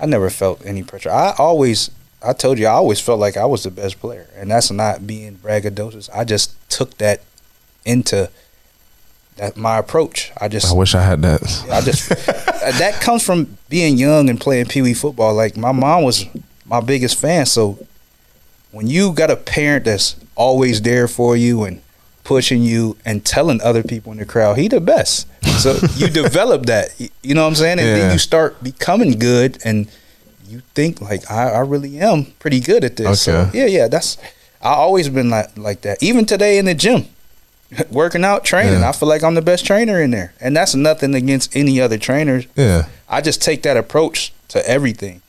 I never felt any pressure. I always, I told you, I always felt like I was the best player, and that's not being braggadocious. I just took that into that my approach. I just, I wish I had that. I just uh, that comes from being young and playing pee wee football. Like my mom was my biggest fan, so when you got a parent that's always there for you and pushing you and telling other people in the crowd he the best. So you develop that. You know what I'm saying? And Yeah. then you start becoming good and you think like I, I really am pretty good at this. So yeah, yeah, that's I always been like like that. Even today in the gym. Working out, training. Yeah. I feel like I'm the best trainer in there. And that's nothing against any other trainers. Yeah. I just take that approach to everything.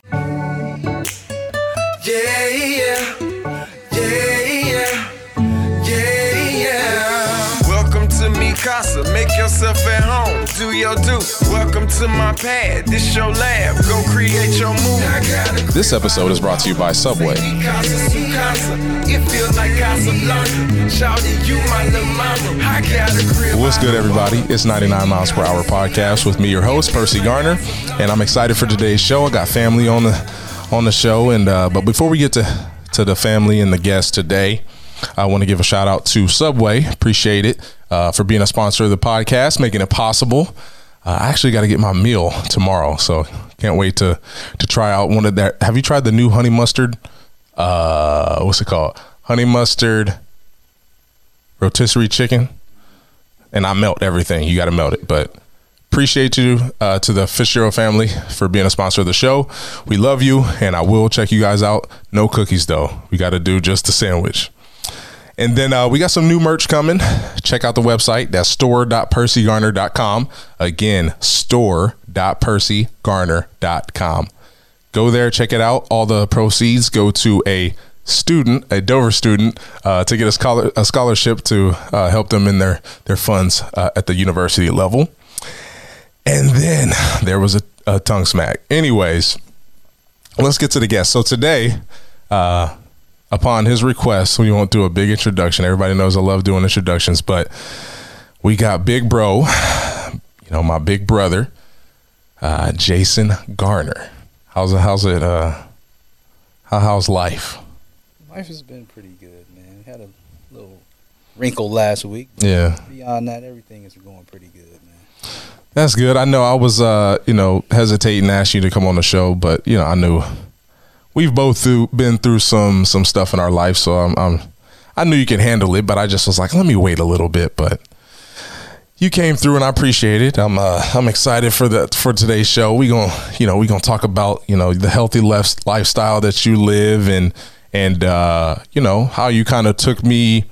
Yourself at home, do your do. Welcome to my pad, this your lab, go create your move. I got a This episode is brought to you by Subway. Me casa, su casa, it feels like Casablanca. Shouting you my little mama, I got a crib. What's good, everybody? It's 99 miles per hour podcast with me, your host Percy Garner, and I'm excited for today's show. I got family on the on the show, and uh, but before we get to to the family and the guests today, I want to give a shout out to Subway. Appreciate it uh, for being a sponsor of the podcast, making it possible. Uh, I actually got to get my meal tomorrow, so can't wait to to try out one of that. Have you tried the new honey mustard? Uh, what's it called? Honey mustard rotisserie chicken and I melt everything. You got to melt it. But appreciate you uh, to the Fitzgerald family for being a sponsor of the show. We love you, and I will check you guys out. No cookies though. We got to do just the sandwich. And then uh, we got some new merch coming. Check out the website. That's store.percygarner.com. Again, store.percygarner.com. Go there, check it out. All the proceeds go to a student, a Dover student, uh, to get a, scholar, a scholarship to uh, help them in their their funds uh, at the university level. And then there was a, a tongue smack. Anyways, let's get to the guest. So today, uh, upon his request, we won't do a big introduction. Everybody knows I love doing introductions, but we got Big Bro, you know, my big brother, uh, Jason Garner. How's it? How's it? Uh, how, how's life? Life has been pretty good, man. Had a little wrinkle last week. Yeah, Beyond that, everything is going pretty good, man. that's good. I know I was, uh, you know, hesitating to ask you to come on the show, but you know, I knew we've both through, been through some some stuff in our life, so I'm, I'm I knew you could handle it, but I just was like, let me wait a little bit, but. You came through and I appreciate it. I'm uh, I'm excited for the for today's show. We going you know we gonna talk about you know the healthy left lifestyle that you live and and uh, you know how you kind of took me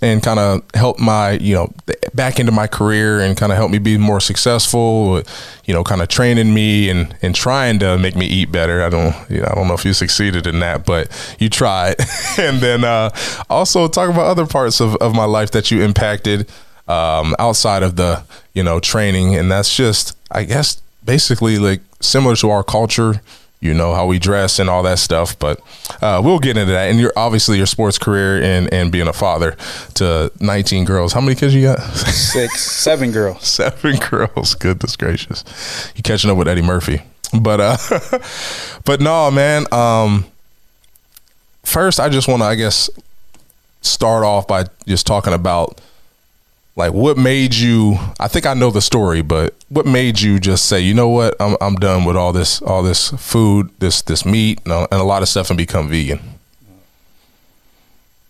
and kind of helped my you know back into my career and kind of helped me be more successful you know kind of training me and and trying to make me eat better. I don't you know i don't know if you succeeded in that but you tried. And then uh also talk about other parts of, of my life that you impacted um outside of the you know training. And that's just i guess basically like similar to our culture you know how we dress and all that stuff but uh, we'll get into that. And you're obviously your sports career and and being a father to 19 girls. How many kids you got? Six, seven girls. seven girls. Goodness gracious. You catching up with eddie murphy. But uh but no man um first i just want to i guess start off by just talking about like what made you i think i know the story but what made you just say you know what i'm, I'm done with all this all this food this this meat and a, and a lot of stuff and become vegan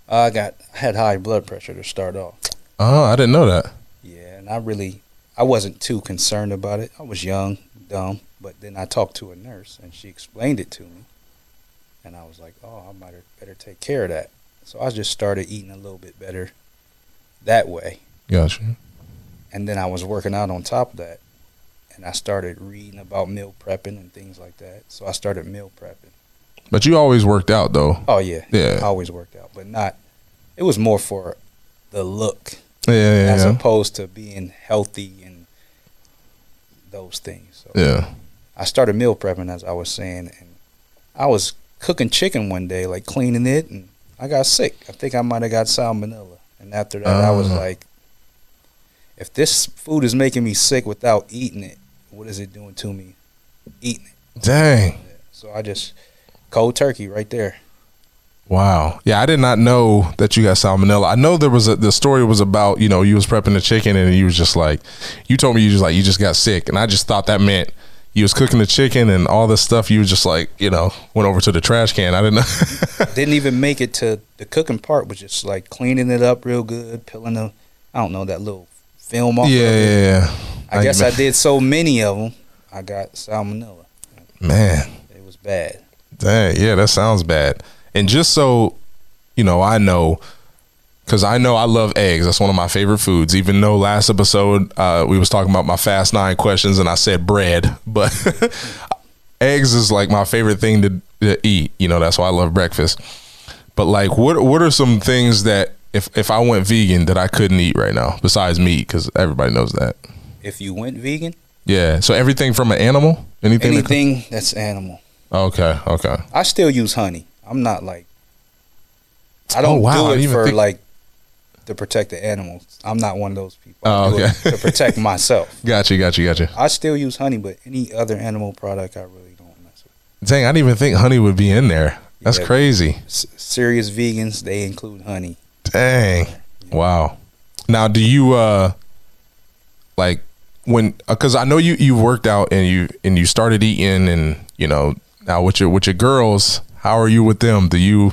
I got had high blood pressure to start off. oh i didn't know that Yeah, and I really I wasn't too concerned about it. I was young, dumb, but then I talked to a nurse and she explained it to me. And I was like, "Oh, I might better take care of that." So I just started eating a little bit better that way. Gotcha And then I was working out on top of that. And I started reading about meal prepping and things like that. So I started meal prepping. but you always worked out though Oh yeah. Yeah. I always worked out, but not it was more for the look yeah yeah as yeah, opposed to being healthy and those things. So yeah. I started meal prepping as I was saying and I was cooking chicken one day, like cleaning it and I got sick. I think I might have got salmonella. And after that I was Ah. like if this food is making me sick without eating it, what is it doing to me eating it? dang So I just cold turkey right there. Wow. Yeah, I did not know that you got salmonella. I know there was a the story was about, you know, you was prepping the chicken and you was just like you told me you just like you just got sick and I just thought that meant you was cooking the chicken and all this stuff you was just like, you know, went over to the trash can. I didn't know. Didn't even make it to the cooking part, was just like cleaning it up real good, peeling the I don't know, that little film off. yeah, yeah, yeah. I guess I did so many of them, I got salmonella. Man, It was bad. Dang, yeah, that sounds bad. And just so you know, I know because I know I love eggs. That's one of my favorite foods. Even though last episode uh, we was talking about my fast nine questions and I said bread, but eggs is like my favorite thing to, to eat. You know, that's why I love breakfast. But like, what what are some things that if if I went vegan that I couldn't eat right now besides meat? Because everybody knows that. If you went vegan, Yeah. So everything from an animal, anything. that- anything that's animal. okay. Okay. I still use honey. I'm not like I don't Oh, wow, do it for think- like to protect the animals. I'm not one of those people. Oh, okay. to protect myself. Gotcha. Gotcha. Gotcha. I still use honey, but any other animal product I really don't mess with. Dang, I didn't even think honey would be in there. That's Yeah. crazy. S- serious vegans, they include honey. Dang. Wow. Now, do you uh like when because I know you you worked out and you and you started eating and you know now with your with your girls, how are you with them? Do you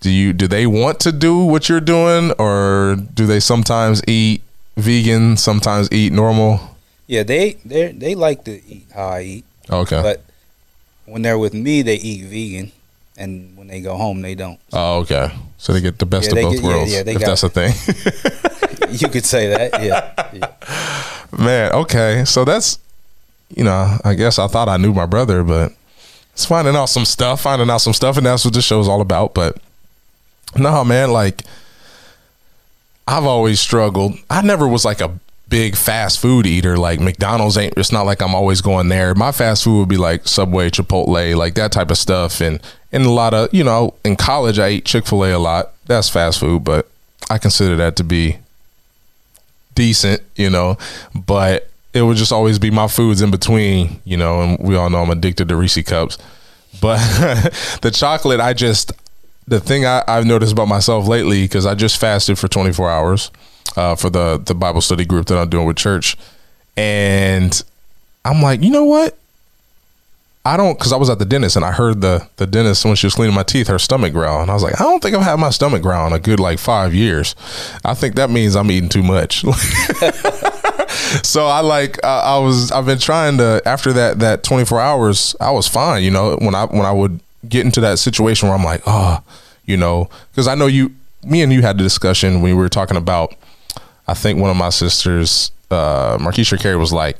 do you do they want to do what you're doing or do they sometimes eat vegan, sometimes eat normal? Yeah, they they they like to eat how I eat, Okay. but when they're with me, they eat vegan, and when they go home, they don't. oh, okay. So they get the best Yeah, of both get- worlds. yeah, they if got- that's a thing. you could say that, yeah. yeah. Man, okay. So that's you know, I guess I thought I knew my brother, but it's finding out some stuff, finding out some stuff, and that's what this show's all about. But no, man, like I've always struggled. I never was like a big fast food eater. Like McDonald's ain't it's not like I'm always going there. My fast food would be like Subway, Chipotle, like that type of stuff. And and a lot of you know, in college I ate Chick-fil-A a lot. That's fast food, but I consider that to be decent, you know. But it would just always be my foods in between, you know, and we all know I'm addicted to Reese cups. But the chocolate, I just the thing I, I've noticed about myself lately because I just fasted for 24 hours uh, for the the Bible study group that I'm doing with church, and I'm like, you know what? I don't because I was at the dentist and I heard the the dentist when she was cleaning my teeth, her stomach growl, and I was like, I don't think I've had my stomach growl in a good like five years. I think that means I'm eating too much. so I like uh, I was I've been trying to after that that 24 hours I was fine. You know when I when I would get into that situation where I'm like, oh, you know, because I know you, me and you had the discussion when we were talking about. I think one of my sisters, uh, Marquisha Carey, was like,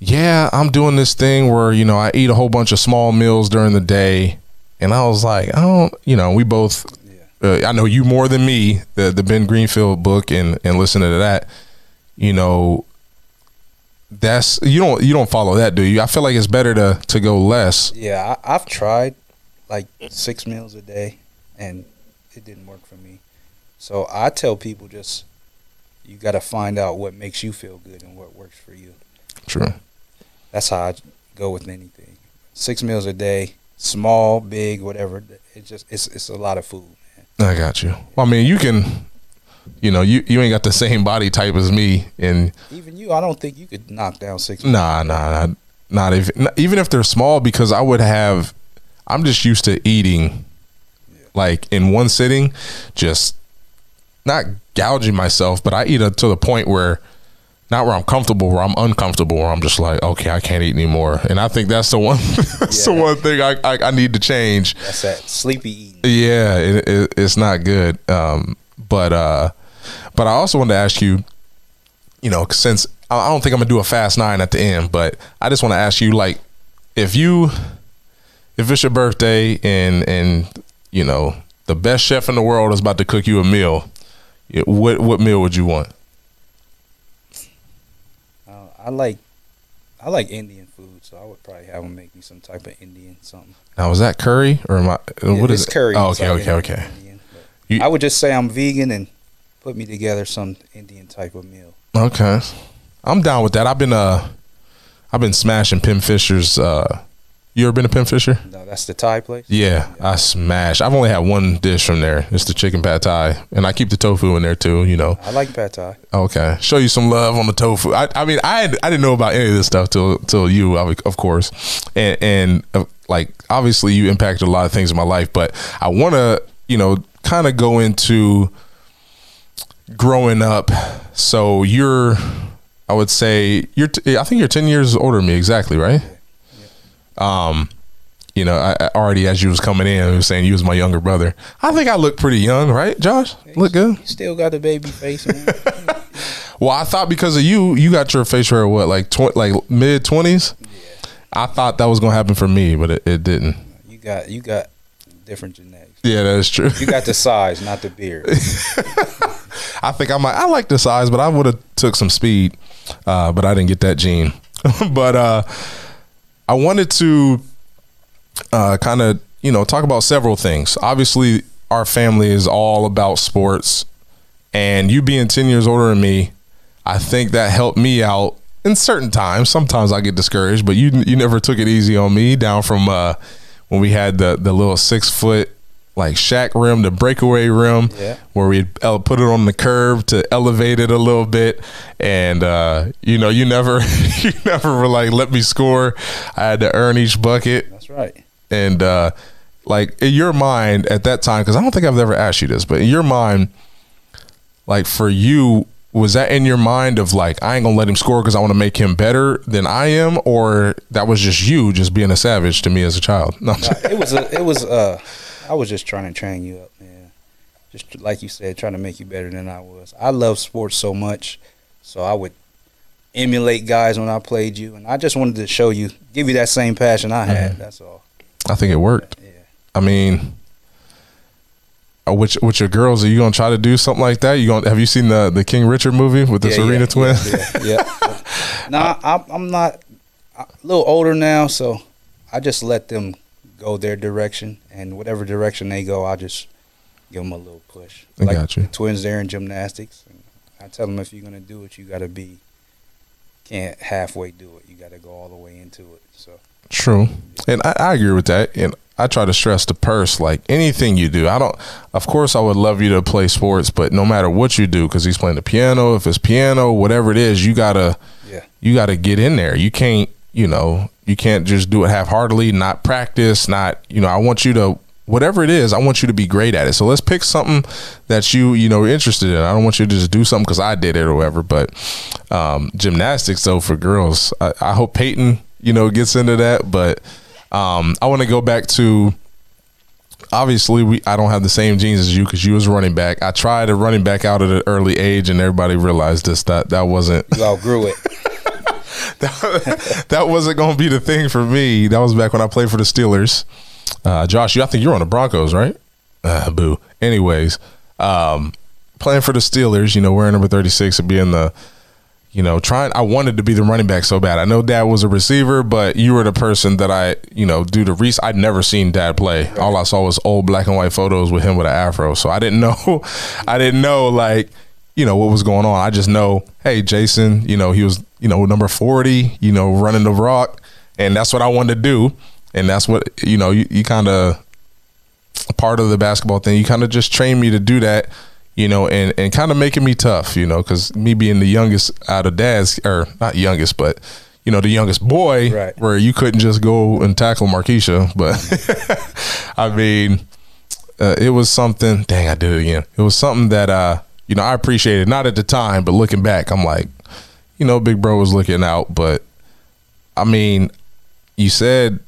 "Yeah, I'm doing this thing where you know I eat a whole bunch of small meals during the day," and I was like, "I don't," you know, we both. Uh, I know you more than me. The the Ben Greenfield book and and listening to that, you know, that's you don't you don't follow that, do you? I feel like it's better to to go less. Yeah, I, I've tried like six meals a day, and it didn't work for me. So I tell people just you got to find out what makes you feel good and what works for you. True. That's how I go with anything. Six meals a day, small, big, whatever. It just it's it's a lot of food. Man. I got you. Well, I mean, you can, you know, you you ain't got the same body type as me, and Even you, I don't think you could knock down six. nah, nah, nah not if not, even if they're small, because I would have. I'm just used to eating, like in one sitting, just not gouging myself, but I eat to the point where. Not where I'm comfortable, where I'm uncomfortable, where I'm just like, okay, I can't eat anymore. And I think that's the one, that's the one thing I, I I need to change. That's that sleepy eating. Yeah, it, it, it's not good. Um, but uh, but I also wanted to ask you, you know, since I I don't think I'm gonna do a fast nine at the end, but I just want to ask you, like, if you, if it's your birthday and and you know the best chef in the world is about to cook you a meal, what what meal would you want? Uh, I like I like Indian food, so I would probably have them make me some type of Indian something. Now, is that curry or am I? Yeah, what is it? curry? Oh, okay, like okay, okay. Indian, You- I would just say I'm vegan and put me together some Indian type of meal. Okay, I'm down with that. I've been uh, I've been smashing Pim Fisher's uh, You ever been to Pin Fisher? No, that's the Thai place. Yeah, I smash. I've only had one dish from there. It's the chicken pad thai, and I keep the tofu in there too. You know. I like pad thai. Okay, show you some love on the tofu. I, I mean, I I didn't know about any of this stuff till till you, of of course, and and uh, like obviously you impacted a lot of things in my life. But I want to you know kind of go into growing up. So you're, I would say you're. T- I think you're ten years older than me, exactly, right? Um, you know, I, I already as you was coming in, I was saying you was my younger brother. I think I look pretty young, right, Josh? Look good. You still got the baby face. Well, I thought because of you, you got your face hair what, like tw- like mid twenties. Yeah. I thought that was gonna happen for me, but it, it didn't. you got you got different genetics. Yeah, that is true. You got the size, not the beard. I think I might. I like the size, but I would have took some speed, uh, but I didn't get that gene. but uh, I wanted to uh, kind of you know talk about several things. Obviously, our family is all about sports, and you being ten years older than me, I think that helped me out in certain times. Sometimes I get discouraged, but you you never took it easy on me. Down from uh, when we had the the little six foot like Shaq rim, the breakaway rim, Yeah. where we put it on the curve to elevate it a little bit, and uh, you know, you never, you never were like, let me score. I had to earn each bucket, That's right. and uh, like in your mind at that time, because I don't think I've ever asked you this, but in your mind, like for you, was that in your mind of like I ain't gonna let him score because I want to make him better than I am, or that was just you just being a savage to me as a child? No, Nah, it was a, it was uh I was just trying to train you up, man. Just like you said, trying to make you better than I was. I love sports so much, so I would emulate guys when I played you, and I just wanted to show you, give you that same passion I had. That's all. I think it worked. Yeah. I mean, uh, which with your girls, are you gonna try to do something like that? You gonna have you seen the the King Richard movie with the yeah, Serena yeah, twins? Yeah, yeah. yeah. nah, I'm, I'm not a little older now, so I just let them go their direction, and whatever direction they go, I just give them a little push. I got you. The twins there in gymnastics. And I tell them if you're gonna do it, you got to be can't halfway do it. You got to go all the way into it. So True, and I, I agree with that. And I try to stress the purse. Like anything you do, I don't. Of course, I would love you to play sports, but no matter what you do, because he's playing the piano, if it's piano, whatever it is, you gotta yeah, you gotta get in there. You can't, you know, you can't just do it half heartedly, not practice, not, you know. I want you to whatever it is, I want you to be great at it. So let's pick something that you you know are interested in. I don't want you to just do something because I did it or whatever. But um, gymnastics, though, for girls, I, I hope Peyton you know gets into that. But um, I want to go back to obviously we I don't have the same genes as you because you was running back. I tried a running back out at an early age, and everybody realized this that that wasn't you outgrew it. that, that wasn't going to be the thing for me. That was back when I played for the Steelers. Uh, Josh, you I think you're on the Broncos, right? Uh, boo. Anyways, um, playing for the Steelers, you know, wearing number 36 and being the, you know, trying. I wanted to be the running back so bad. I know Dad was a receiver, but you were the person that I, you know, due to Reese, I'd never seen Dad play. All I saw was old black and white photos with him with an afro. So I didn't know, I didn't know like, you know, what was going on. I just know, hey, Jason, you know, he was, you know, number 40, you know, running the rock, and that's what I wanted to do, and that's what, you know, you, you kind of part of the basketball thing. You kind of just trained me to do that, you know, and and kind of making me tough, you know, because me being the youngest out of dads, or not youngest, but you know, the youngest boy, Right. where you couldn't just go and tackle Markeisha, but I mean, uh, it was something. Dang, I did it again. It was something that uh, you know, I appreciated. Not at the time, but looking back, I'm like, you know, Big Bro was looking out, but I mean, you said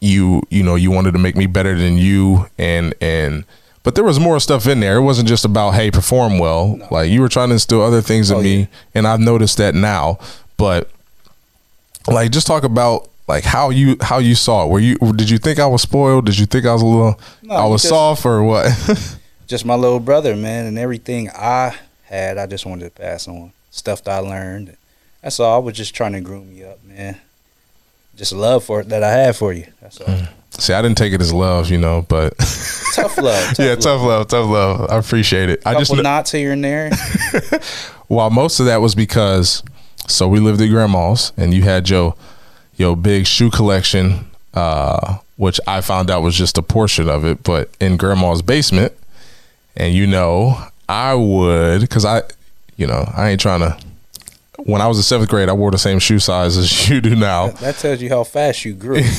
you you know you wanted to make me better than you and and but there was more stuff in there. It wasn't just about hey perform well. Like you were trying to instill other things in Oh, me yeah. and i've noticed that now. But like just talk about like how you how you saw it. Were you did you think i was spoiled? Did you think i was a little No, i was soft or what? Just my little brother, man, and everything I had, I just wanted to pass on stuff that I learned. That's all. I was just trying to groom you up, man. Just love for it that I have for you. That's all. see i didn't take it as love you know but tough love. Tough yeah love. tough love tough love i appreciate it i Couple just kn- knots here and there. Well, most of that was because so we lived at grandma's and you had your your big shoe collection, uh, which I found out was just a portion of it, but in grandma's basement. And you know, I would, because I, you know, I ain't trying to. When I was in seventh grade, I wore the same shoe size as you do now. That tells you how fast you grew.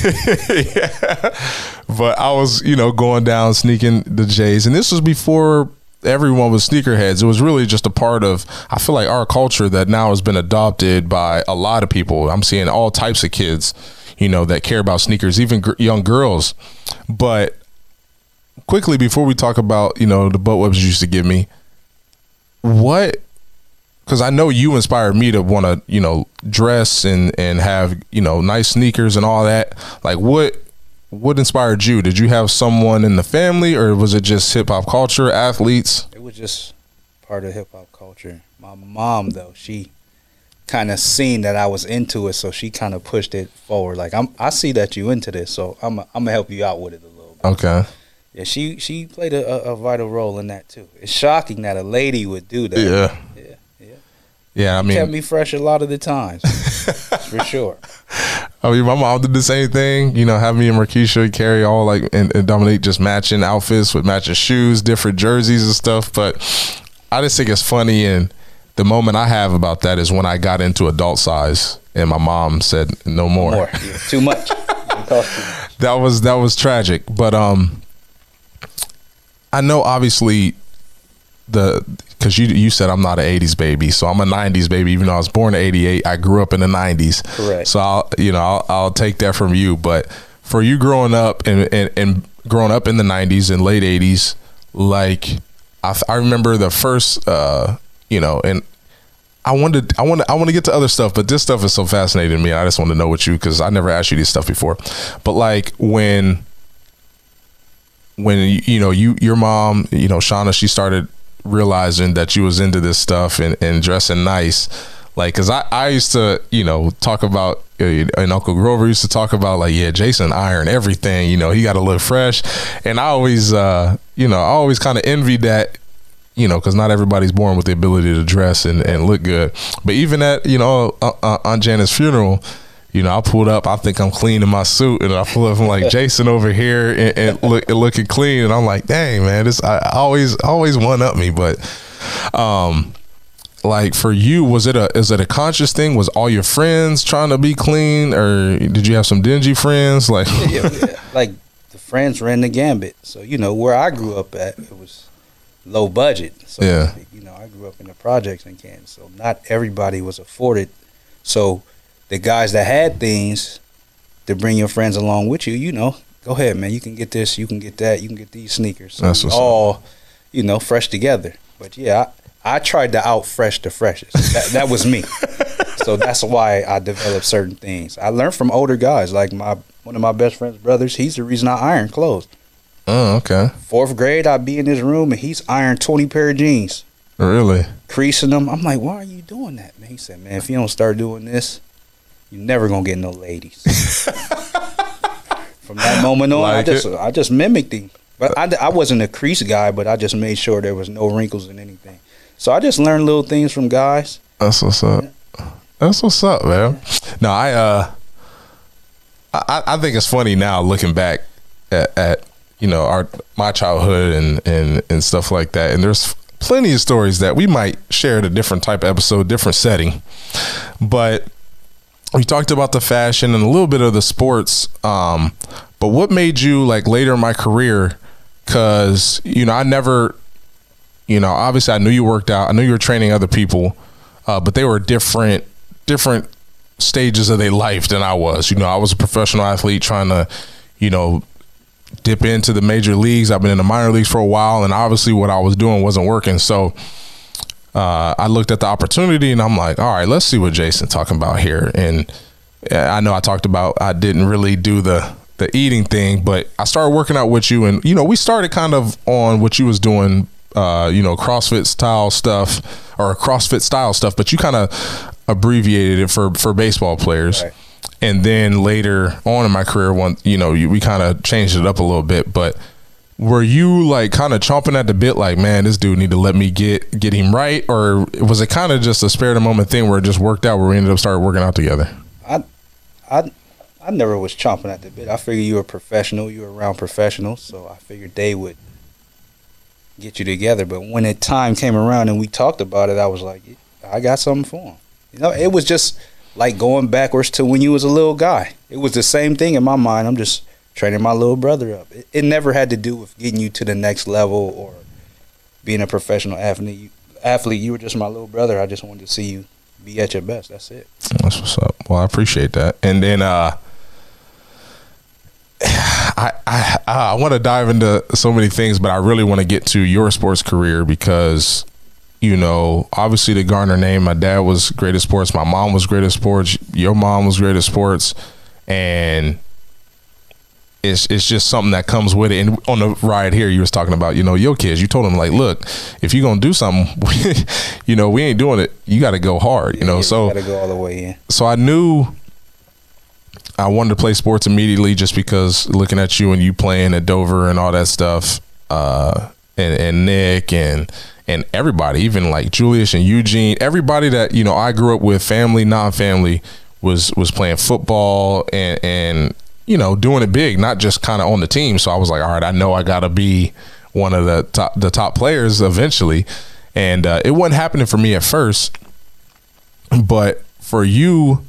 But I was, you know, going down, sneaking the J's. And this was before everyone was sneakerheads. It was really just a part of, I feel like, our culture that now has been adopted by a lot of people. I'm seeing all types of kids, you know, that care about sneakers, even gr- young girls. But quickly, before we talk about, you know, the butt webs you used to give me, what because I know you inspired me to want to, you know, dress and and have, you know, nice sneakers and all that. Like what what inspired you? Did you have someone in the family or was it just hip hop culture, athletes? It was just part of hip hop culture. My mom though, she kind of seen that I was into it, so she kind of pushed it forward. Like I'm, I see that you into this, so I'm, I'm gonna help you out with it a little bit. Okay. Yeah, she she played a, a, a vital role in that too. It's shocking that a lady would do that. Yeah. Yeah, I mean, Kept me fresh a lot of the times, for sure. I mean, my mom did the same thing. You know, have me and Markeisha carry all like and, and Dominique just matching outfits with matching shoes, different jerseys and stuff. But I just think it's funny, and the moment I have about that is when I got into adult size, and my mom said no more. More, yeah, too much. It cost too much. that was that was tragic. But um, I know obviously the because you you said I'm not an '80s baby, so I'm a '90s baby. Even though I was born in '88, I grew up in the '90s. Correct. So I'll you know I'll, I'll take that from you. But for you growing up and and, and growing up in the '90s and late '80s, like I, I remember the first uh you know and. I wanted, I want, I want to get to other stuff, but this stuff is so fascinating to me. I just want to know what you, because I never asked you this stuff before. But like when, when you, you know you your mom you know shauna she started realizing that you was into this stuff and, and dressing nice like because I, I used to you know talk about uh, and uncle grover used to talk about like yeah jason iron everything you know he got to look fresh and i always uh you know i always kind of envied that you know, because not everybody's born with the ability to dress and, and look good. But even at, you know, uh, uh, on Janet's funeral, you know, I pulled up. I think I'm clean in my suit, and I pull up. I'm like Jason over here and, and look and looking clean, and I'm like, dang man, this I always always one up me. But, um, like for you, was it a is it a conscious thing? Was all your friends trying to be clean, or did you have some dingy friends? Like, yeah, yeah. like the friends ran the gambit. So you know where I grew up at, it was low budget. So Yeah. you know I grew up in the projects in Kansas, so not everybody was afforded. So the guys that had things to bring your friends along with you, you know, go ahead, man. You can get this, you can get that, you can get these sneakers. So That's we what's up. all, you know, fresh together. But yeah, I, I tried to out fresh the freshest. That, that was me. so that's why I developed certain things. I learned from older guys, like my one of my best friend's brothers. He's the reason I iron clothes. oh, okay, Fourth grade, I'd be in his room and he's ironed twenty pair of jeans, really? creasing them. I'm like, why are you doing that, man? He said, man, if you don't start doing this, you're never gonna get no ladies. From that moment on, I just it. I just mimicked him. But I, I wasn't a crease guy, but I just made sure there was no wrinkles in anything. So I just learned little things from guys. That's what's up. That's what's up, man. No, I uh, I I think it's funny now looking back at, at you know our my childhood and and and stuff like that. And there's plenty of stories that we might share at a different type of episode, different setting. But we talked about the fashion and a little bit of the sports. Um, but what made you like later in my career? Because you know I never you know, obviously I knew you worked out. I knew you were training other people, uh, but they were different, different stages of their life than I was. You know, I was a professional athlete trying to, you know, dip into the major leagues. I've been in the minor leagues for a while, and obviously what I was doing wasn't working. So uh, I looked at the opportunity, and I'm like, all right, let's see what Jason talking about here. And I know I talked about I didn't really do the the eating thing, but I started working out with you, and you know, we started kind of on what you was doing uh, you know, CrossFit style stuff or CrossFit style stuff, but you kind of abbreviated it for for baseball players. Right. And then later on in my career, one you know, you, we kind of changed it up a little bit. But were you like kind of chomping at the bit, like, man, this dude need to let me get get him right, or was it kind of just a spare the moment thing where it just worked out, where we ended up started working out together? I, I, I never was chomping at the bit. I figured you were professional. You were around professionals, so I figured they would get you together. But when the time came around and we talked about it, I was like, I got something for him. You know, it was just like going backwards to when you was a little guy. It was the same thing in my mind. I'm just training my little brother up. It, it never had to do with getting you to the next level or being a professional athlete. You, athlete, you were just my little brother. I just wanted to see you be at your best. That's it. That's what's up. Well, I appreciate that. And then uh I I I want to dive into so many things, but I really want to get to your sports career because you know, obviously the Garner name, my dad was great at sports, my mom was great at sports, your mom was great at sports, and it's it's just something that comes with it. And on the ride here, you was talking about, you know, your kids. You told them like, look, if you're gonna do something, you know, we ain't doing it. You got to go hard. You know, Yeah, so got to go all the way in. so I knew I wanted to play sports immediately just because looking at you and you playing at Dover and all that stuff, uh, and and Nick and and everybody, even like Julius and Eugene, everybody that you know I grew up with, family, non-family, was was playing football and and you know doing it big, not just kind of on the team. So I was like, all right, I know I got to be one of the top the top players eventually, and uh, it wasn't happening for me at first, but for you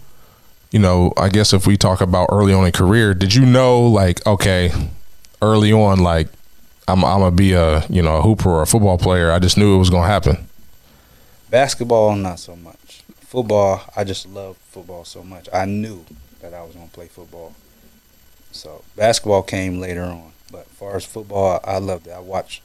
you know, I guess if we talk about early on in career, did you know like okay, early on like I'm I'm gonna be a you know a hooper or a football player? I just knew it was gonna happen. Basketball, not so much. Football, I just love football so much. I knew that I was to play football. So basketball came later on. But as far as football, I loved it. I watched.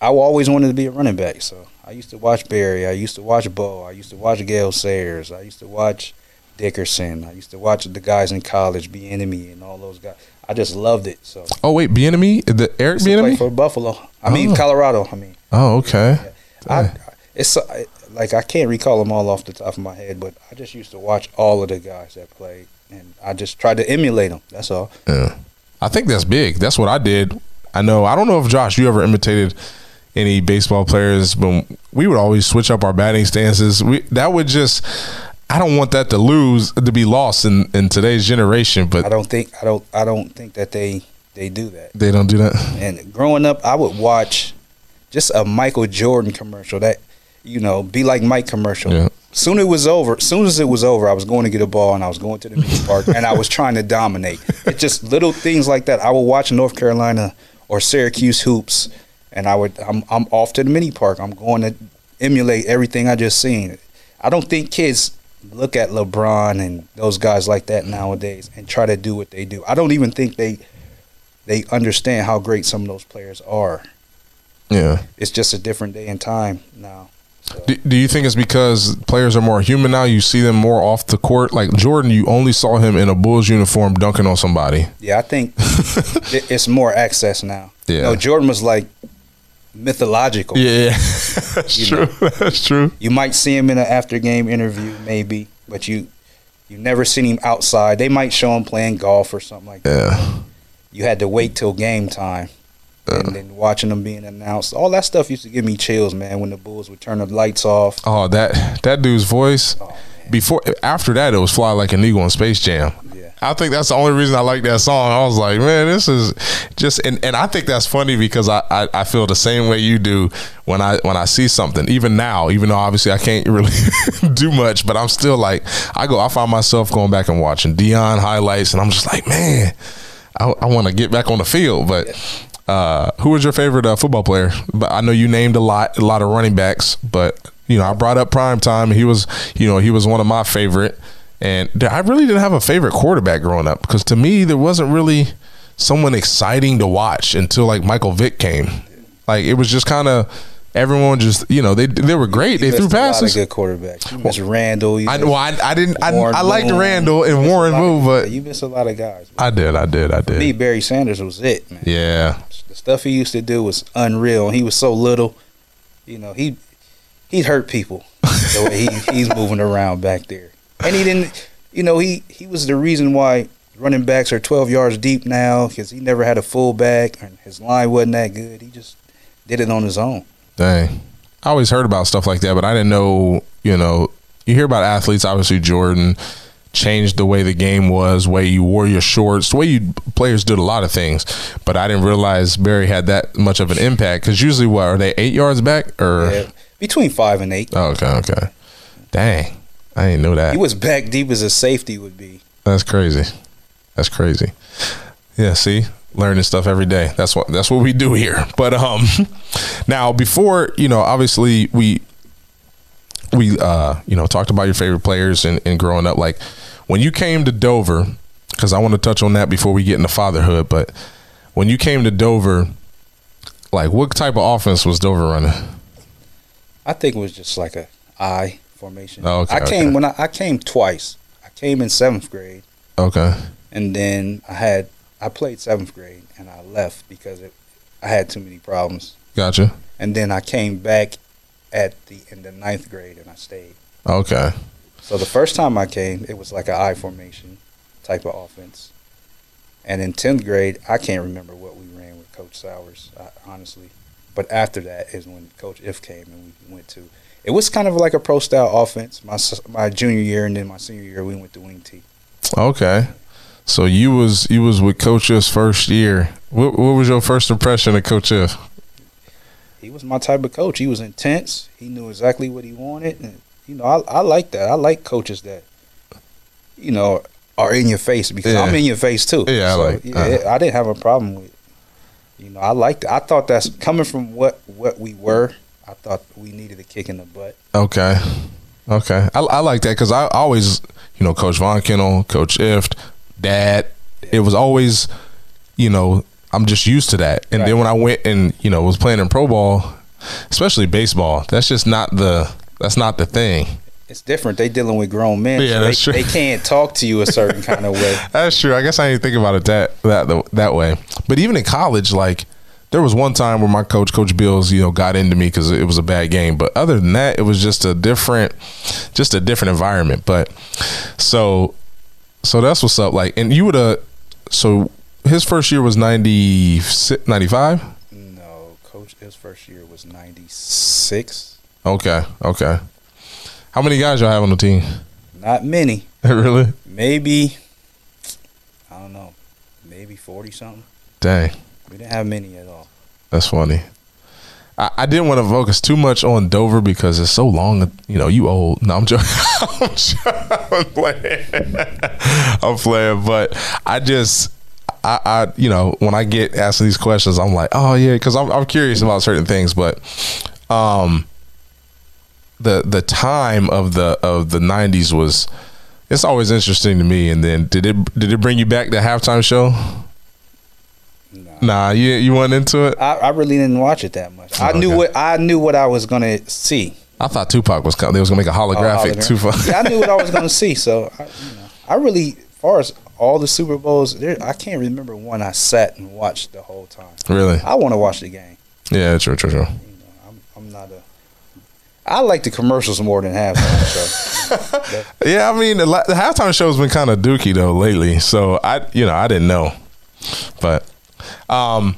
I always wanted to be a running back. So I used to watch Barry. I used to watch Bo. I used to watch Gale Sayers. I used to watch Dickerson. I used to watch the guys in college, Bieniemy and all those guys. I just loved it. So Oh wait, Bieniemy, the Eric play Bieniemy. for Buffalo. I mean Oh. Colorado. I mean. Oh okay. I, it's uh, like I can't recall them all off the top of my head, but I just used to watch all of the guys that played, and I just tried to emulate them. That's all. Yeah. I think that's big. That's what I did. I know. I don't know if Josh, you ever imitated any baseball players, but we would always switch up our batting stances. We that would just. I don't want that to lose to be lost in in today's generation, But I don't think I don't I don't think that they they do that. they don't do that. And growing up, I would watch just a Michael Jordan commercial that you know be like Mike commercial. Yeah. Soon it was over. Soon as it was over, I was going to get a ball and I was going to the mini park and I was trying to dominate. It's just little things like that. I would watch North Carolina or Syracuse hoops, and I would I'm I'm off to the mini park. I'm going to emulate everything I just seen. I don't think kids look at LeBron and those guys like that nowadays and try to do what they do. I don't even think they they understand how great some of those players are. Yeah. It's just a different day and time now. So, Do, do you think it's because players are more human now? You see them more off the court. Like Jordan, you only saw him in a Bulls uniform dunking on somebody. yeah, I think it's more access now. Yeah. You know, Jordan was like mythological. Yeah, that's true. That's true. You might see him in an after game interview, maybe, but you you never seen him outside. They might show him playing golf or something like that. Yeah. You had to wait till game time. And then watching them being announced, all that stuff used to give me chills, man. When the Bulls would turn the lights off, Oh, that that dude's voice. oh. Before after that, it was "Fly Like an Eagle" in Space Jam. Yeah. I think that's the only reason I like that song. I was like, man, this is just, and, and I think that's funny because I, I, I feel the same way you do when I when I see something. Even now, even though obviously I can't really do much, but I'm still like, I go, I find myself going back and watching Deion highlights, and I'm just like, man, I, I want to get back on the field. But uh, who was your favorite uh, football player? But I know you named a lot, a lot of running backs, but you know, I brought up prime time. He was, you know, he was one of my favorite. And I really didn't have a favorite quarterback growing up because to me there wasn't really someone exciting to watch until like Michael Vick came. Like it was just kind of everyone just you know they they were great. They threw missed a lot of passes. good quarterbacks. You missed Randall. You I, missed well, I, I didn't. I, I liked Moon. Randall and Warren Moon, but you missed a lot of guys. I did. I did. I For me, did. Barry Sanders was it, man. Yeah. The stuff he used to do was unreal. He was so little. You know, he he'd hurt people the way he, he's moving around back there. And he didn't, you know, he he was the reason why running backs are 12 yards deep now because he never had a fullback and his line wasn't that good. He just did it on his own. Dang. I always heard about stuff like that, but I didn't know, you know, you hear about athletes, obviously Jordan, changed the way the game was, way you wore your shorts, the way you players did a lot of things. But I didn't realize Barry had that much of an impact because usually, what are they eight yards back or? Yeah, between five and eight. Oh, okay, okay. Dang, I didn't know that. He was back deep as a safety would be. That's crazy. That's crazy. Yeah, see, learning stuff every day. That's what that's what we do here. But um, now before you know, obviously we we uh you know talked about your favorite players and, and growing up. Like when you came to Dover, because I want to touch on that before we get into fatherhood. But when you came to Dover, like what type of offense was Dover running? I think it was just like a I formation. Oh, okay, I came okay. when I, I came twice. I came in seventh grade, Okay, and then I had I played seventh grade, and I left because it, I had too many problems. gotcha. And then I came back at the in the ninth grade, and I stayed. Okay, So the first time I came, it was like an I formation type of offense. And in tenth grade, I can't remember what we ran with Coach Sowers, uh, honestly. But after that is when Coach If came and we went to. It was kind of like a pro style offense. My my junior year and then my senior year, we went to wing T. okay. So you was you was with Coach If's first year. What, what was your first impression of Coach If? He was my type of coach. He was intense. He knew exactly what he wanted, and you know, I I like that. I like coaches that, you know, are in your face because Yeah. I'm in your face too. Yeah, I like- Yeah, uh. I didn't have a problem with. You know, I liked. It. I thought that's coming from what what we were. I thought we needed a kick in the butt. Okay. Okay. I, I like that because I always, you know, Coach Von Kennel, Coach Ift, Dad. It was always, you know, I'm just used to that. And then when I went and, you know, was playing in pro ball, especially baseball, that's just not the that's not the thing. It's different. They dealing with grown men. Yeah, so that's they, true. They can't talk to you a certain kind of way. That's true. I guess I didn't think about it that that that way. But even in college, like there was one time where my coach, Coach Bills, you know, got into me because it was a bad game. But other than that, it was just a different, just a different environment. But so, so that's what's up. Like, and you would have. So his first year was 90, 95? No, coach. His first year was ninety six. Okay, okay. How many guys y'all have on the team? Not many. really? Maybe. I don't know. Maybe forty something. Dang. We didn't have many at all. That's funny. I, I didn't want to focus too much on Dover because it's so long. You know, you old. No, I'm joking. I'm, joking. I'm playing. I'm playing, but I just, I, I, you know, when I get asked these questions, I'm like, oh yeah, because I'm, I'm curious about certain things, but, um, the the time of the of the '90s was, it's always interesting to me. And then did it did it bring you back to halftime show? Nah. You you went into it. I, I really didn't watch it that much. I knew Okay. what I knew what I was gonna see. I thought Tupac was coming. They was gonna make a holographic hologram. Tupac. Yeah, I knew what I was gonna see. So I, you know, I really, as far as all the Super Bowls, there, I can't remember one I sat and watched the whole time. really? I want to watch the game. Yeah, true, true, true. You know, I'm, I'm not a. I like the commercials more than halftime show. Yeah, I mean the, the halftime show's been kind of dookie though lately. So I, you know, I didn't know, but um,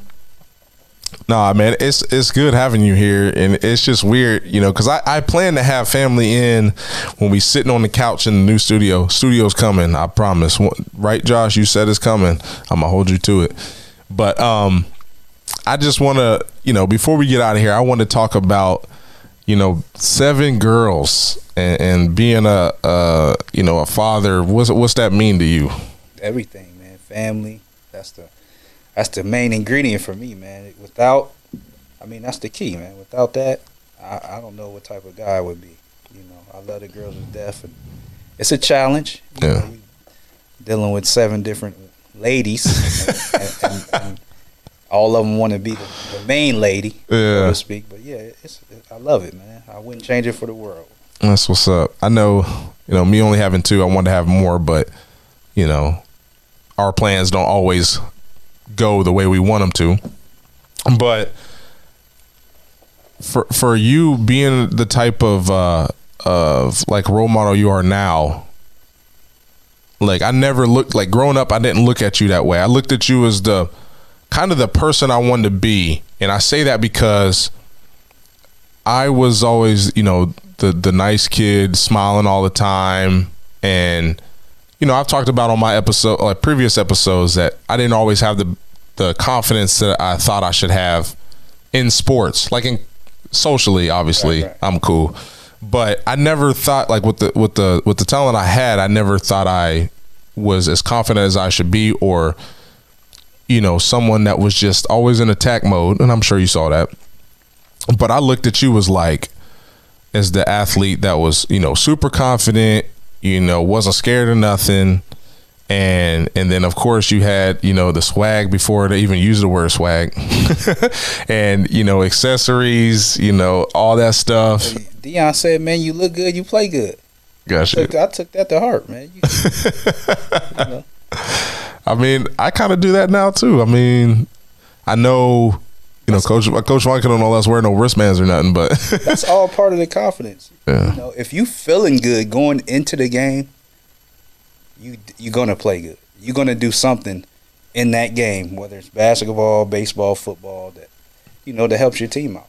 nah, man, it's it's good having you here, and it's just weird, you know, because I I plan to have family in when we sitting on the couch in the new studio. Studio's coming, I promise. Right, Josh? You said it's coming. I'm gonna hold you to it, but um. I just want to, you know, before we get out of here, I want to talk about, you know, seven girls and, and being a, uh, you know, a father. What's what's that mean to you? Everything, man. Family. That's the. That's the main ingredient for me, man. Without, I mean, that's the key, man. Without that, I, I don't know what type of guy I would be. You know, I love the girls to death, and it's a challenge. You Yeah. know, dealing with seven different ladies, and, and, and, all of them want to be the, the main lady, so Yeah. to speak. But yeah, it's I love it, man. I wouldn't change it for the world. That's what's up. I know, you know, me only having two, I want to have more, but you know, our plans don't always go the way we want them to. But for for you being the type of uh of like role model you are now, like I never looked like growing up I didn't look at you that way. I looked at you as the kind of the person I wanted to be. And I say that because I was always, you know, the the nice kid, smiling all the time, and you know, I've talked about on my episode, like previous episodes, that I didn't always have the the confidence that I thought I should have in sports, like in socially. Obviously, Right, right. I'm cool, but I never thought like with the with the with the talent I had, I never thought I was as confident as I should be, or you know, someone that was just always in attack mode. And I'm sure you saw that. But I looked at you as like as the athlete that was, you know, super confident, you know, wasn't scared of nothing. And and then of course you had, you know, the swag before they even used the word swag. and, you know, accessories, you know, all that stuff. Deion said, "Man, you look good. You play good." Gotcha. Took- I took that to heart, man. You, you know, I mean, I kind of do that now too. I mean, I know, you know, Coach Coach Wanka don't know us wear no wristbands or nothing, but that's all part of the confidence. Yeah. You know, if you feeling good going into the game, you you're gonna play good. You're gonna do something in that game, whether it's basketball, baseball, football, that you know that helps your team out.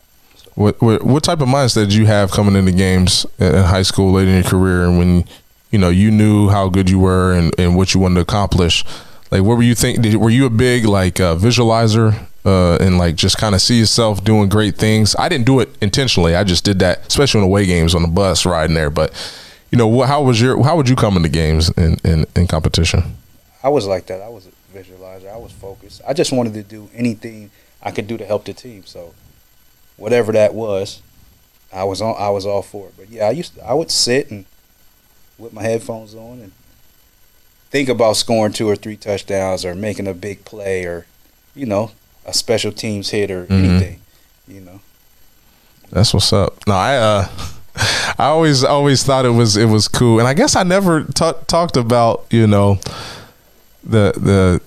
What, what what type of mindset did you have coming into games in in high school, late in your career, and when you know you knew how good you were and, and what you wanted to accomplish? Like, what were you think? Did, were you a big like uh, visualizer uh, and like just kind of see yourself doing great things? I didn't do it intentionally. I just did that, especially on away games on the bus riding there. But you know, how was your how would you come into games in, in, in competition? I was like that. I was a visualizer. I was focused. I just wanted to do anything I could do to help the team. So, whatever that was, I was on. I was all for it. But yeah, I used. To, I would sit and with my headphones on and think about scoring two or three touchdowns or making a big play or, you know, a special teams hit or Mhm. anything. You know. That's what's up. No, I uh I always always thought it was it was cool, and I guess I never ta- talked about you know the the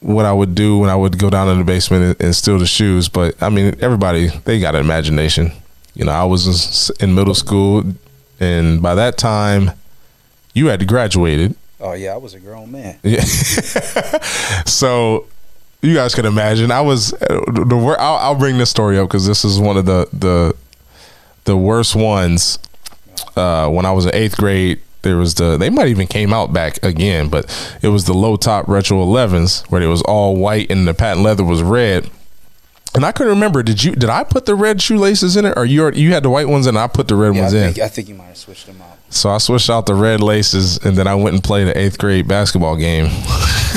what I would do when I would go down in the basement and, and steal the shoes. But I mean, everybody they got an imagination. You know, I was in- in middle school, and by that time, you had graduated. Oh yeah, I was a grown man. Yeah. so you guys can imagine. I was the wor- I'll, I'll bring this story up because this is one of the the the worst ones. Uh, when I was in eighth grade, there was the they might even came out back again, but it was the low top retro 11s where it was all white and the patent leather was red. And I couldn't remember. Did you? Did I put the red shoelaces in it, or you? already- You had the white ones, and I put the red Yeah, I ones in. I think you might have switched them out. So I switched out the red laces, and then I went and played an eighth grade basketball game.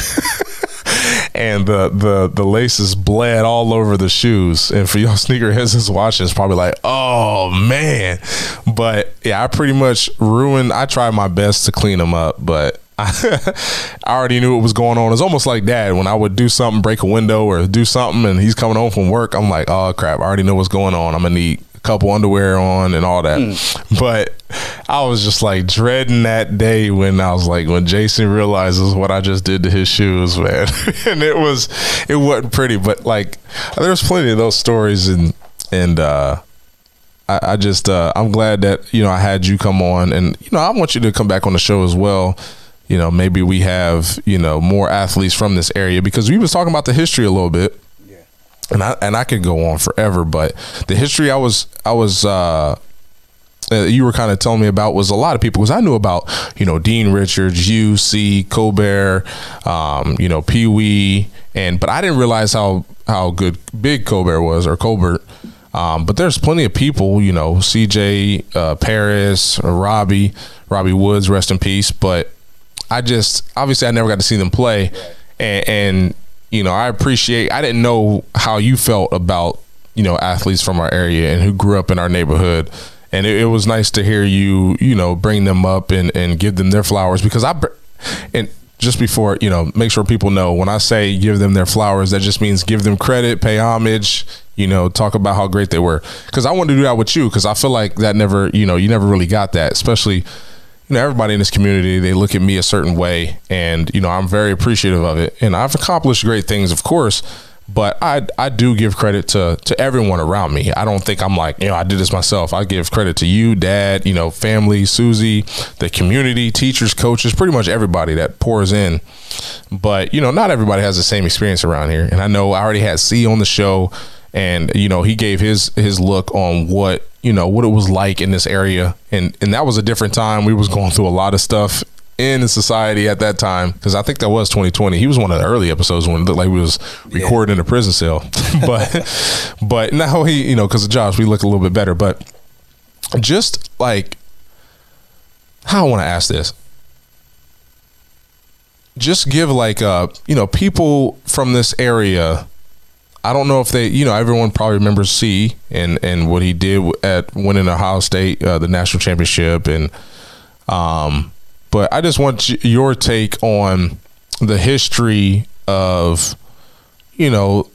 and the, the the laces bled all over the shoes. And for y'all sneakerheads that's watching, it's probably like, oh man. But yeah, I pretty much ruined. I tried my best to clean them up, but. I already knew what was going on. It's almost like dad when I would do something, break a window or do something, and he's coming home from work. I'm like, oh crap, I already know what's going on. I'm gonna need couple underwear on and all that. But I was just like dreading that day when I was like when Jason realizes what I just did to his shoes, man. and it was it wasn't pretty, but like there's plenty of those stories and and uh I, I just uh I'm glad that, you know, I had you come on and you know, I want you to come back on the show as well. You know, maybe we have, you know, more athletes from this area because we was talking about the history a little bit. And I and I could go on forever, but the history I was I was uh, uh you were kind of telling me about was a lot of people because I knew about you know Dean Richards, you, C, Colbert, um, you know Pee Wee, and but I didn't realize how how good big Colbert was or Colbert. Um, but there's plenty of people, you know, CJ uh, Paris, or Robbie, Robbie Woods, rest in peace. But I just obviously I never got to see them play, and, and you know I appreciate. I didn't know how you felt about you know athletes from our area and who grew up in our neighborhood, and it, it was nice to hear you you know bring them up and and give them their flowers because I and just before you know make sure people know when I say give them their flowers that just means give them credit, pay homage. You know, talk about how great they were. Because I wanted to do that with you. Because I feel like that never, you know, you never really got that. Especially, you know, everybody in this community, they look at me a certain way, and you know, I'm very appreciative of it. And I've accomplished great things, of course, but I I do give credit to to everyone around me. I don't think I'm like, you know, I did this myself. I give credit to you, Dad, you know, family, Susie, the community, teachers, coaches, pretty much everybody that pours in. But you know, not everybody has the same experience around here. And I know I already had C on the show, and you know, he gave his his look on what you know what it was like in this area, and and that was a different time. We was going through a lot of stuff in society at that time because I think that was 2020. He was one of the early episodes when it looked like we was recording in a prison cell. but but now he, you know, because of Josh, we look a little bit better. But just like how I want to ask this. Just give like uh you know people from this area. I don't know if they you know everyone probably remembers C and and what he did at winning Ohio State uh, the national championship and um but I just want your take on the history of you know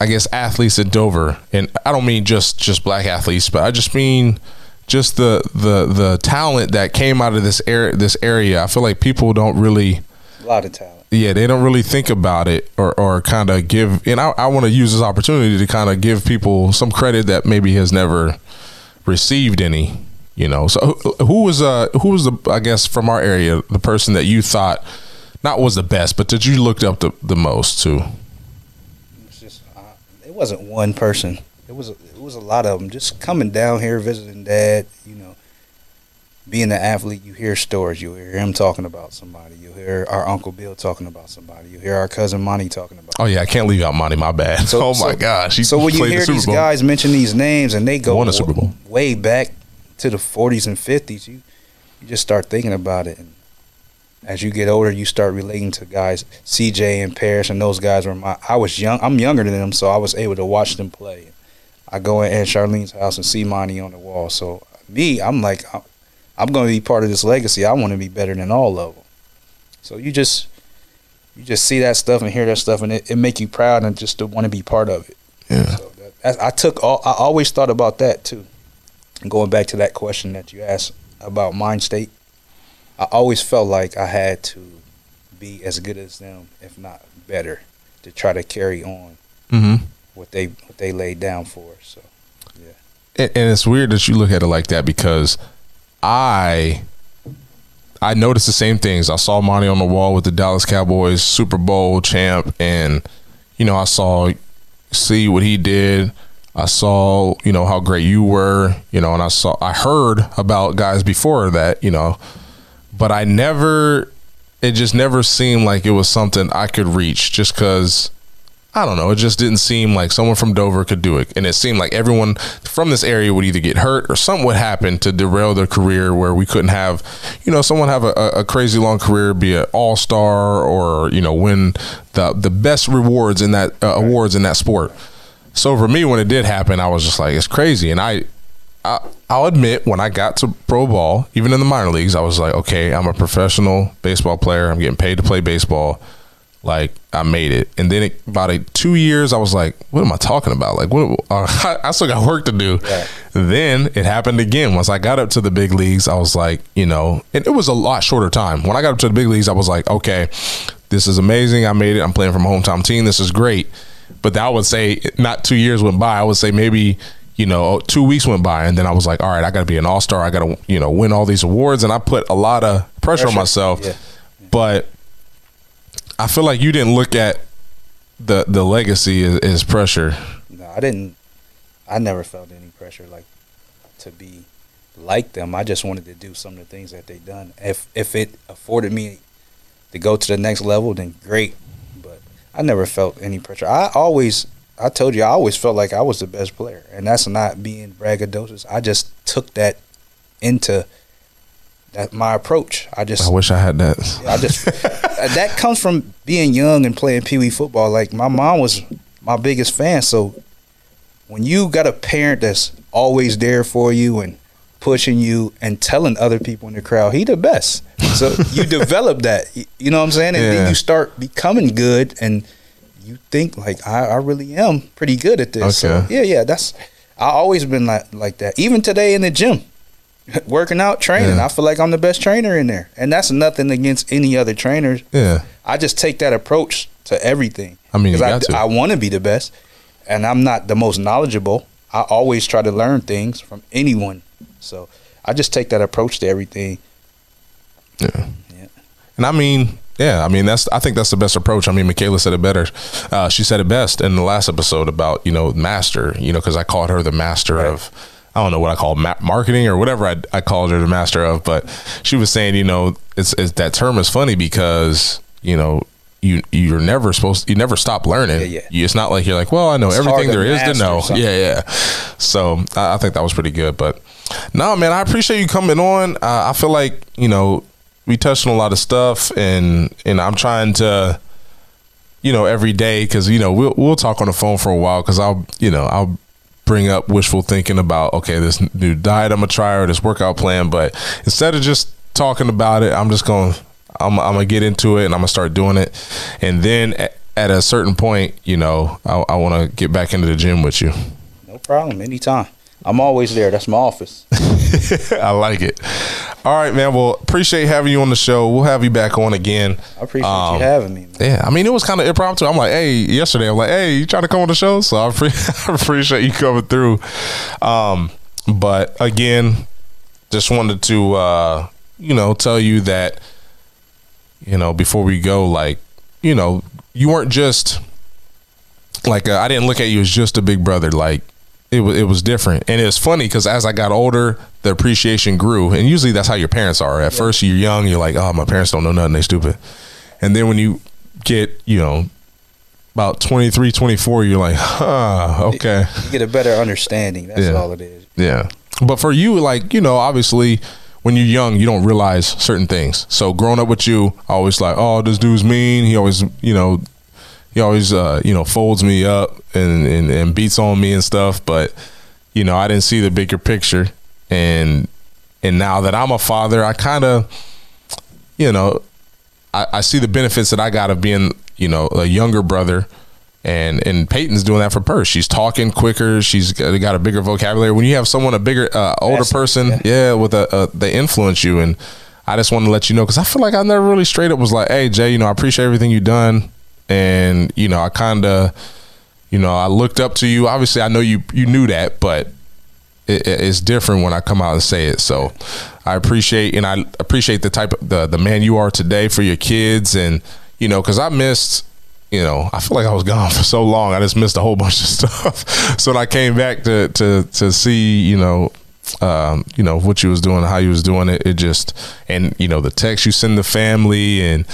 I guess athletes at Dover. And I don't mean just just black athletes but I just mean just the the the talent that came out of this area this area. I feel like people don't really a lot of talent yeah they don't really think about it or or kind of give and i, I want to use this opportunity to kind of give people some credit that maybe has never received any you know so who was uh who was the i guess from our area the person that you thought not was the best but that you looked up the, the most to it was just uh, it wasn't one person it was it was a lot of them just coming down here visiting dad. You know, being an athlete, you hear stories. You hear him talking about somebody. You hear our uncle Bill talking about somebody. You hear our cousin Monty talking about. Oh yeah, I can't leave out Monty. My bad. So, oh my so, gosh. so when you hear the these guys mention these names and they go Won a Super Bowl. way back to the 40s and 50s, you you just start thinking about it. And as you get older, you start relating to guys, CJ and Parrish, and those guys were my. I was young. I'm younger than them, so I was able to watch them play. I go in Aunt Charlene's house and see Monty on the wall. So me, I'm like, I'm going to be part of this legacy. I want to be better than all of them. So you just you just see that stuff and hear that stuff, and it, it make you proud and just to want to be part of it. Yeah. So that, I took all. I always thought about that too. And going back to that question that you asked about mind state, I always felt like I had to be as good as them, if not better, to try to carry on. Mm-hmm what they what they laid down for. So yeah. And, and it's weird that you look at it like that because I I noticed the same things. I saw Monty on the wall with the Dallas Cowboys Super Bowl champ, and you know I saw see what he did. I saw you know how great you were, you know, and I saw I heard about guys before that, you know, but I never. It just never seemed like it was something I could reach, just because I don't know. It just didn't seem like someone from Dover could do it. And it seemed like everyone from this area would either get hurt or something would happen to derail their career where we couldn't have, you know, someone have a, a crazy long career, be an all star or, you know, win the, the best rewards in that uh, awards in that sport. So for me, when it did happen, I was just like, it's crazy. And I, I, I'll admit, when I got to pro ball, even in the minor leagues, I was like, okay, I'm a professional baseball player. I'm getting paid to play baseball like I made it. And then it, about a, two years, I was like, what am I talking about? Like, what? Uh, I still got work to do. Yeah. Then it happened again. Once I got up to the big leagues, I was like, you know, and it was a lot shorter time. When I got up to the big leagues, I was like, okay, this is amazing. I made it. I'm playing from a hometown team. This is great. But I would say not two years went by. I would say maybe you know, two weeks went by, and then I was like, all right, I got to be an all star. I got to, you know, win all these awards, and I put a lot of pressure, pressure. on myself. Yeah. But I feel like you didn't look at the the legacy as, as pressure. No, I didn't. I never felt any pressure like to be like them. I just wanted to do some of the things that they done. If if it afforded me to go to the next level, then great. But I never felt any pressure. I always, I told you, I always felt like I was the best player, and that's not being braggadocious. I just took that into that my approach. I just I wish I had that. I just uh, that comes from being young and playing pee wee football. Like my mom was my biggest fan, so when you got a parent that's always there for you and pushing you and telling other people in the crowd he the best, so you develop that. You know what I'm saying? And yeah. then you start becoming good, and you think like I, I really am pretty good at this. Okay. So yeah, yeah, that's I always been like like that. Even today in the gym working out, training. Yeah. I feel like I'm the best trainer in there, and that's nothing against any other trainers. Yeah, I just take that approach to everything. I mean, I, I want to be the best, and I'm not the most knowledgeable. I always try to learn things from anyone, so I just take that approach to everything. Yeah, yeah. And I mean, yeah, I mean that's I think that's the best approach. I mean, Michaela said it better. Uh, she said it best in the last episode about you know master. You know, because I called her the master right. of I don't know what I call ma- marketing or whatever I, I called her the master of, but she was saying, you know, it's, it's that term is funny because you know you you're never supposed you never stop learning. Yeah, yeah. You- It's not like you're like, well, I know It's everything there is to know. Yeah, yeah. So I, I think that was pretty good. But no, man, I appreciate you coming on. Uh, I feel like you know we touched on a lot of stuff, and and I'm trying to, you know, every day because you know we'll we'll talk on the phone for a while because I'll you know I'll bring up wishful thinking about okay this new diet I'm gonna try or this workout plan, but instead of just talking about it, I'm just gonna I'm I'm gonna get into it and I'm gonna start doing it, and then at, at a certain point, you know, I, I want to get back into the gym with you. No problem. Anytime. I'm always there. That's my office. I like it. All right, man. Well, appreciate having you on the show. We'll have you back on again. I appreciate Um, you having me. Man. Yeah, I mean, it was kind of impromptu. I'm like, hey, yesterday, I'm like, hey, you trying to come on the show? So I, pre- I appreciate you coming through. Um, but again, just wanted to, uh, you know, tell you that, you know, before we go, like, you know, you weren't just like uh, I didn't look at you as just a big brother. Like it was, it was different, and it was funny because as I got older, the appreciation grew, and usually that's how your parents are. At first, you're young, you're like, oh, my parents don't know nothing, they stupid, and then when you get, you know, about 23, 24, you're like, huh, okay. You get a better understanding. That's Yeah. all it is. Yeah. But for you, like, you know, obviously when you're young, you don't realize certain things. So growing up with you, I always like, oh, this dude's mean. He always, you know, he always, uh, you know, folds me up and, and, and beats on me and stuff. But, you know, I didn't see the bigger picture. And, and now that I'm a father, I kind of, you know, I, I see the benefits that I got of being, you know, a younger brother. And and Peyton's doing that for Purse. She's talking quicker. She's got, got a bigger vocabulary. When you have someone, a bigger, uh, older person, yeah, yeah. with a, a, they influence you. And I just want to let you know because I feel like I never really straight up was like, hey Jay, you know, I appreciate everything you've done, and you know, I kind of, you know, I looked up to you. Obviously, I know you you knew that, but it, it- it's different when I come out and say it. So I appreciate and I appreciate the type of the the man you are today for your kids and you know because I missed. You know, I feel like I was gone for so long. I just missed a whole bunch of stuff. so when I came back to to to see, you know, um, you know what you was doing, how you was doing it, it just and you know the text you send the family and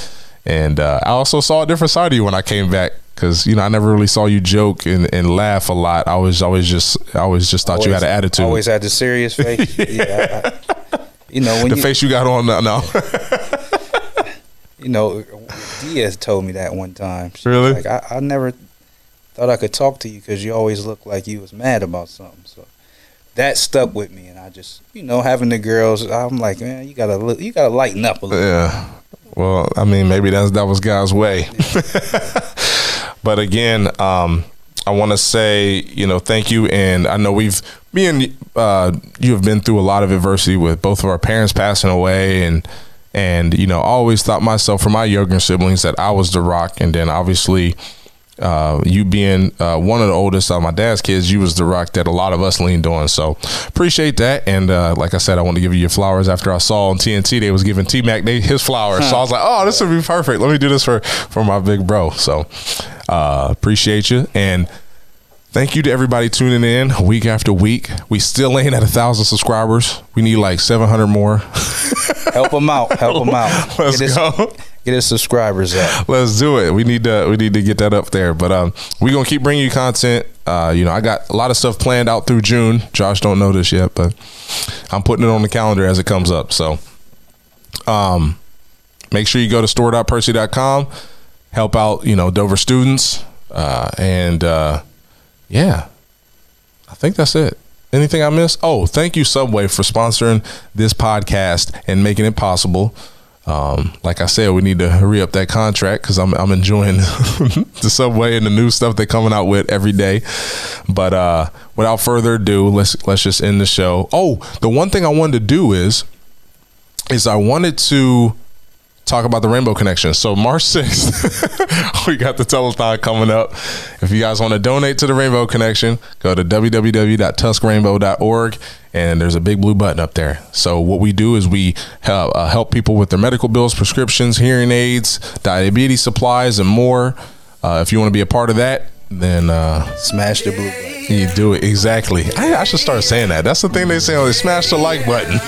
and uh, I also saw a different side of you when I came back because you know I never really saw you joke and, and laugh a lot. I was always just I always just thought you had an attitude. Always had the serious face. yeah. I- I- you know when the you, face you got on now. No. you know Diaz told me that one time. She Really? Like I, I never thought I could talk to you because you always looked like you was mad about something. So that stuck with me, and I just you know having the girls, I'm like man, you gotta look, you gotta lighten up a little. Yeah. Well, I mean, maybe that's that was God's way. but again, um, I want to say, you know, thank you, and I know we've me and uh, you have been through a lot of adversity with both of our parents passing away, and and you know, I always thought myself for my younger siblings that I was the rock, and then obviously. Uh, you being uh, one of the oldest of my dad's kids, you was the rock that a lot of us leaned on. So appreciate that. And uh, like I said, I want to give you your flowers after I saw on TNT they was giving T Mac his flowers. So I was like, oh, this would be perfect. Let me do this for for my big bro. So uh, appreciate you and. Thank you to everybody tuning in week after week. We still ain't at a thousand subscribers. We need like seven hundred more. Help them out. Help them out. Let's his, go. Get his subscribers up. Let's do it. We need to we need to get that up there. But um, we're gonna keep bringing you content. Uh, you know, I got a lot of stuff planned out through June. Josh don't know this yet, but I'm putting it on the calendar as it comes up. So, um, make sure you go to store.percy.com, help out you know Dover students, uh, and uh, yeah, I think that's it. Anything I missed? Oh, thank you Subway for sponsoring this podcast and making it possible. Um, like I said, we need to hurry up that contract because I'm I'm enjoying the Subway and the new stuff they're coming out with every day. But uh, without further ado, let's let's just end the show. Oh, the one thing I wanted to do is is I wanted to talk about the Rainbow Connection. So March 6th, we got the telethon coming up. If you guys want to donate to the Rainbow Connection, go to www.tuskrainbow.org and there's a big blue button up there. So what we do is we help, uh, help people with their medical bills, prescriptions, hearing aids, diabetes supplies, and more. Uh, if you want to be a part of that, then uh, Smash the blue button. You do it exactly. I, I should start saying that. That's the thing they say on they smash the like button.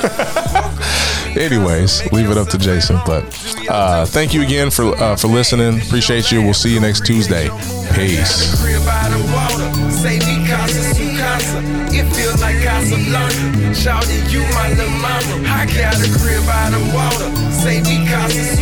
Anyways, leave it up to Jason. But uh, thank you again for uh, for listening. Appreciate you. We'll see you next Tuesday. Peace. It feels like Casablanca. Shouting you my little mama. I got a crib by the water. Say me casa su casa.